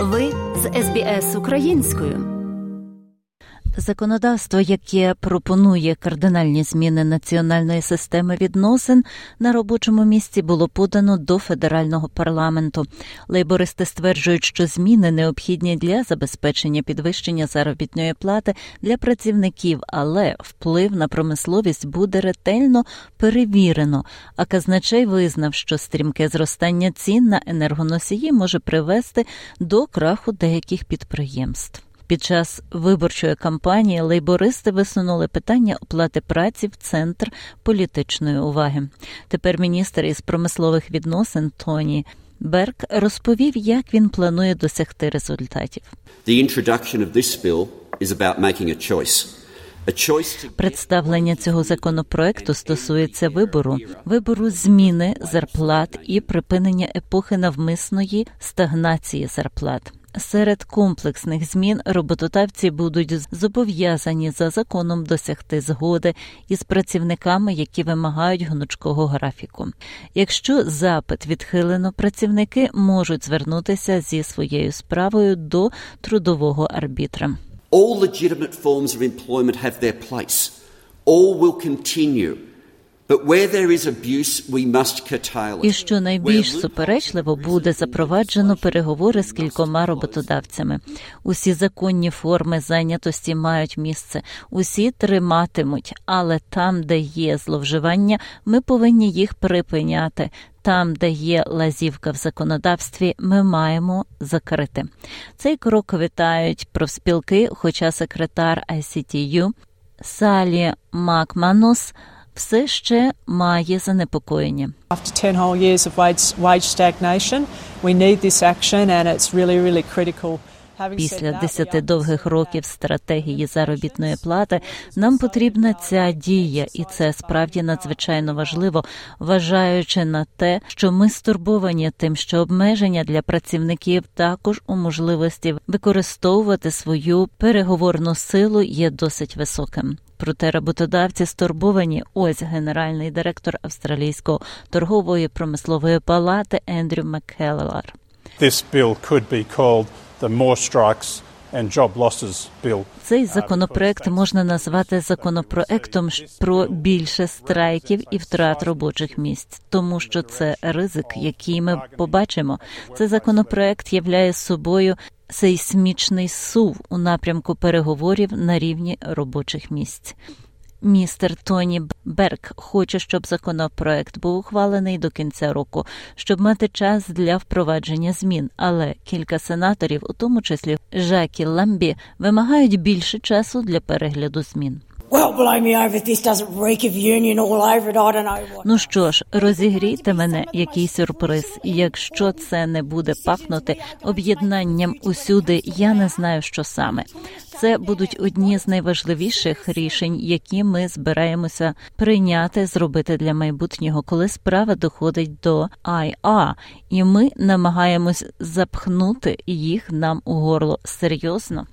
Ви з СБС українською. Законодавство, яке пропонує кардинальні зміни національної системи відносин на робочому місці, було подано до федерального парламенту. Лейбористи стверджують, що зміни необхідні для забезпечення підвищення заробітної плати для працівників, але вплив на промисловість буде ретельно перевірено. А казначей визнав, що стрімке зростання цін на енергоносії може привести до краху деяких підприємств. Під час виборчої кампанії лейбористи висунули питання оплати праці в центр політичної уваги. Тепер міністр із промислових відносин Тоні Берк розповів, як він планує досягти результатів. Представлення цього законопроекту стосується вибору, вибору зміни зарплат і припинення епохи навмисної стагнації зарплат. Серед комплексних змін роботодавці будуть зобов'язані за законом досягти згоди із працівниками, які вимагають гнучкого графіку. Якщо запит відхилено, працівники можуть звернутися зі своєю справою до трудового арбітра. All legitimate forms of employment have their place. All will continue. І що найбільш суперечливо буде запроваджено переговори з кількома роботодавцями. Усі законні форми зайнятості мають місце, усі триматимуть, але там, де є зловживання, ми повинні їх припиняти. Там, де є лазівка в законодавстві, ми маємо закрити цей крок. Вітають профспілки, хоча секретар ICTU Салі Макманус все ще має занепокоєння. After 10 whole years of wage, wage stagnation, we need this action and it's really, really critical. Після десяти довгих років стратегії заробітної плати нам потрібна ця дія, і це справді надзвичайно важливо, вважаючи на те, що ми стурбовані тим, що обмеження для працівників також у можливості використовувати свою переговорну силу є досить високим. Проте роботодавці стурбовані. Ось генеральний директор австралійського торгової промислової палати Ендрю Маккеллар. This bill could be called the more strikes цей законопроект можна назвати законопроектом про більше страйків і втрат робочих місць, тому що це ризик, який ми побачимо. Цей законопроект являє собою сейсмічний сув у напрямку переговорів на рівні робочих місць. Містер Тоні Берк хоче, щоб законопроект був ухвалений до кінця року, щоб мати час для впровадження змін. Але кілька сенаторів, у тому числі Жакі Ламбі, вимагають більше часу для перегляду змін. Ну що ж, розігрійте мене який сюрприз. Якщо це не буде пахнути об'єднанням усюди, я не знаю, що саме. Це будуть одні з найважливіших рішень, які ми збираємося прийняти, зробити для майбутнього, коли справа доходить до АйА, і ми намагаємось запхнути їх нам у горло серйозно.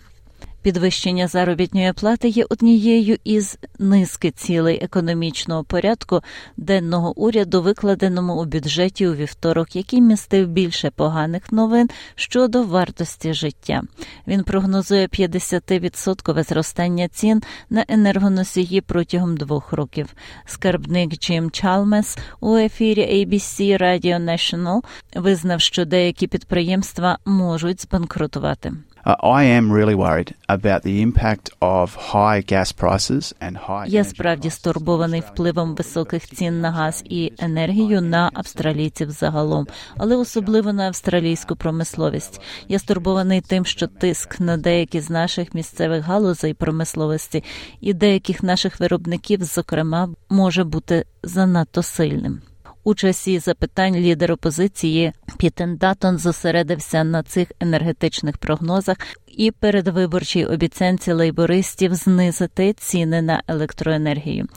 Підвищення заробітної плати є однією із низки цілей економічного порядку денного уряду, викладеному у бюджеті у вівторок, який містив більше поганих новин щодо вартості життя. Він прогнозує 50% зростання цін на енергоносії протягом двох років. Скарбник Джим Чалмес у ефірі ABC Radio National визнав, що деякі підприємства можуть збанкрутувати. I am really worried about the impact of high gas prices and high Я справді стурбований впливом високих цін на газ і енергію на австралійців загалом, але особливо на австралійську промисловість. Я стурбований тим, що тиск на деякі з наших місцевих галузей промисловості і деяких наших виробників, зокрема, може бути занадто сильним. У часі запитань лідер опозиції Пітен Датон зосередився на цих енергетичних прогнозах і передвиборчій обіцянці лейбористів знизити ціни на електроенергію.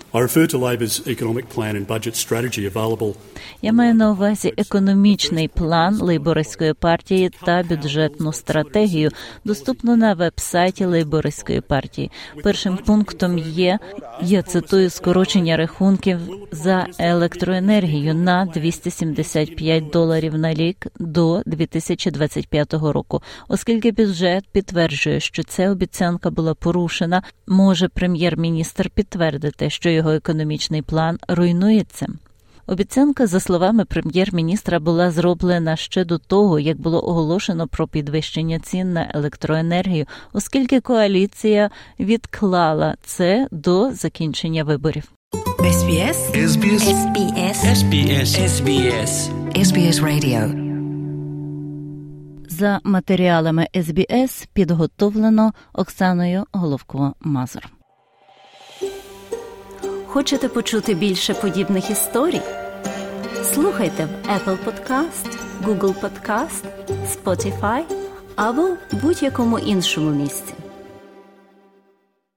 Я маю на увазі економічний план лейбористської партії та бюджетну стратегію, доступну на веб-сайті лейбористської партії. Першим пунктом є я цитую скорочення рахунків за електроенергію на 275 доларів на рік до 2025 року, оскільки бюджет підтверджує, що ця обіцянка була порушена, може прем'єр-міністр підтвердити, що його економічний план руйнується. Обіцянка, за словами прем'єр-міністра, була зроблена ще до того, як було оголошено про підвищення цін на електроенергію, оскільки коаліція відклала це до закінчення виборів. SBS SBS SBS SBS SBS SBS Radio За матеріалами SBS підготовлено Оксаною Головко Мазур. Хочете почути більше подібних історій? Слухайте в Apple Podcast, Google Podcast, Spotify або будь-якому іншому місці.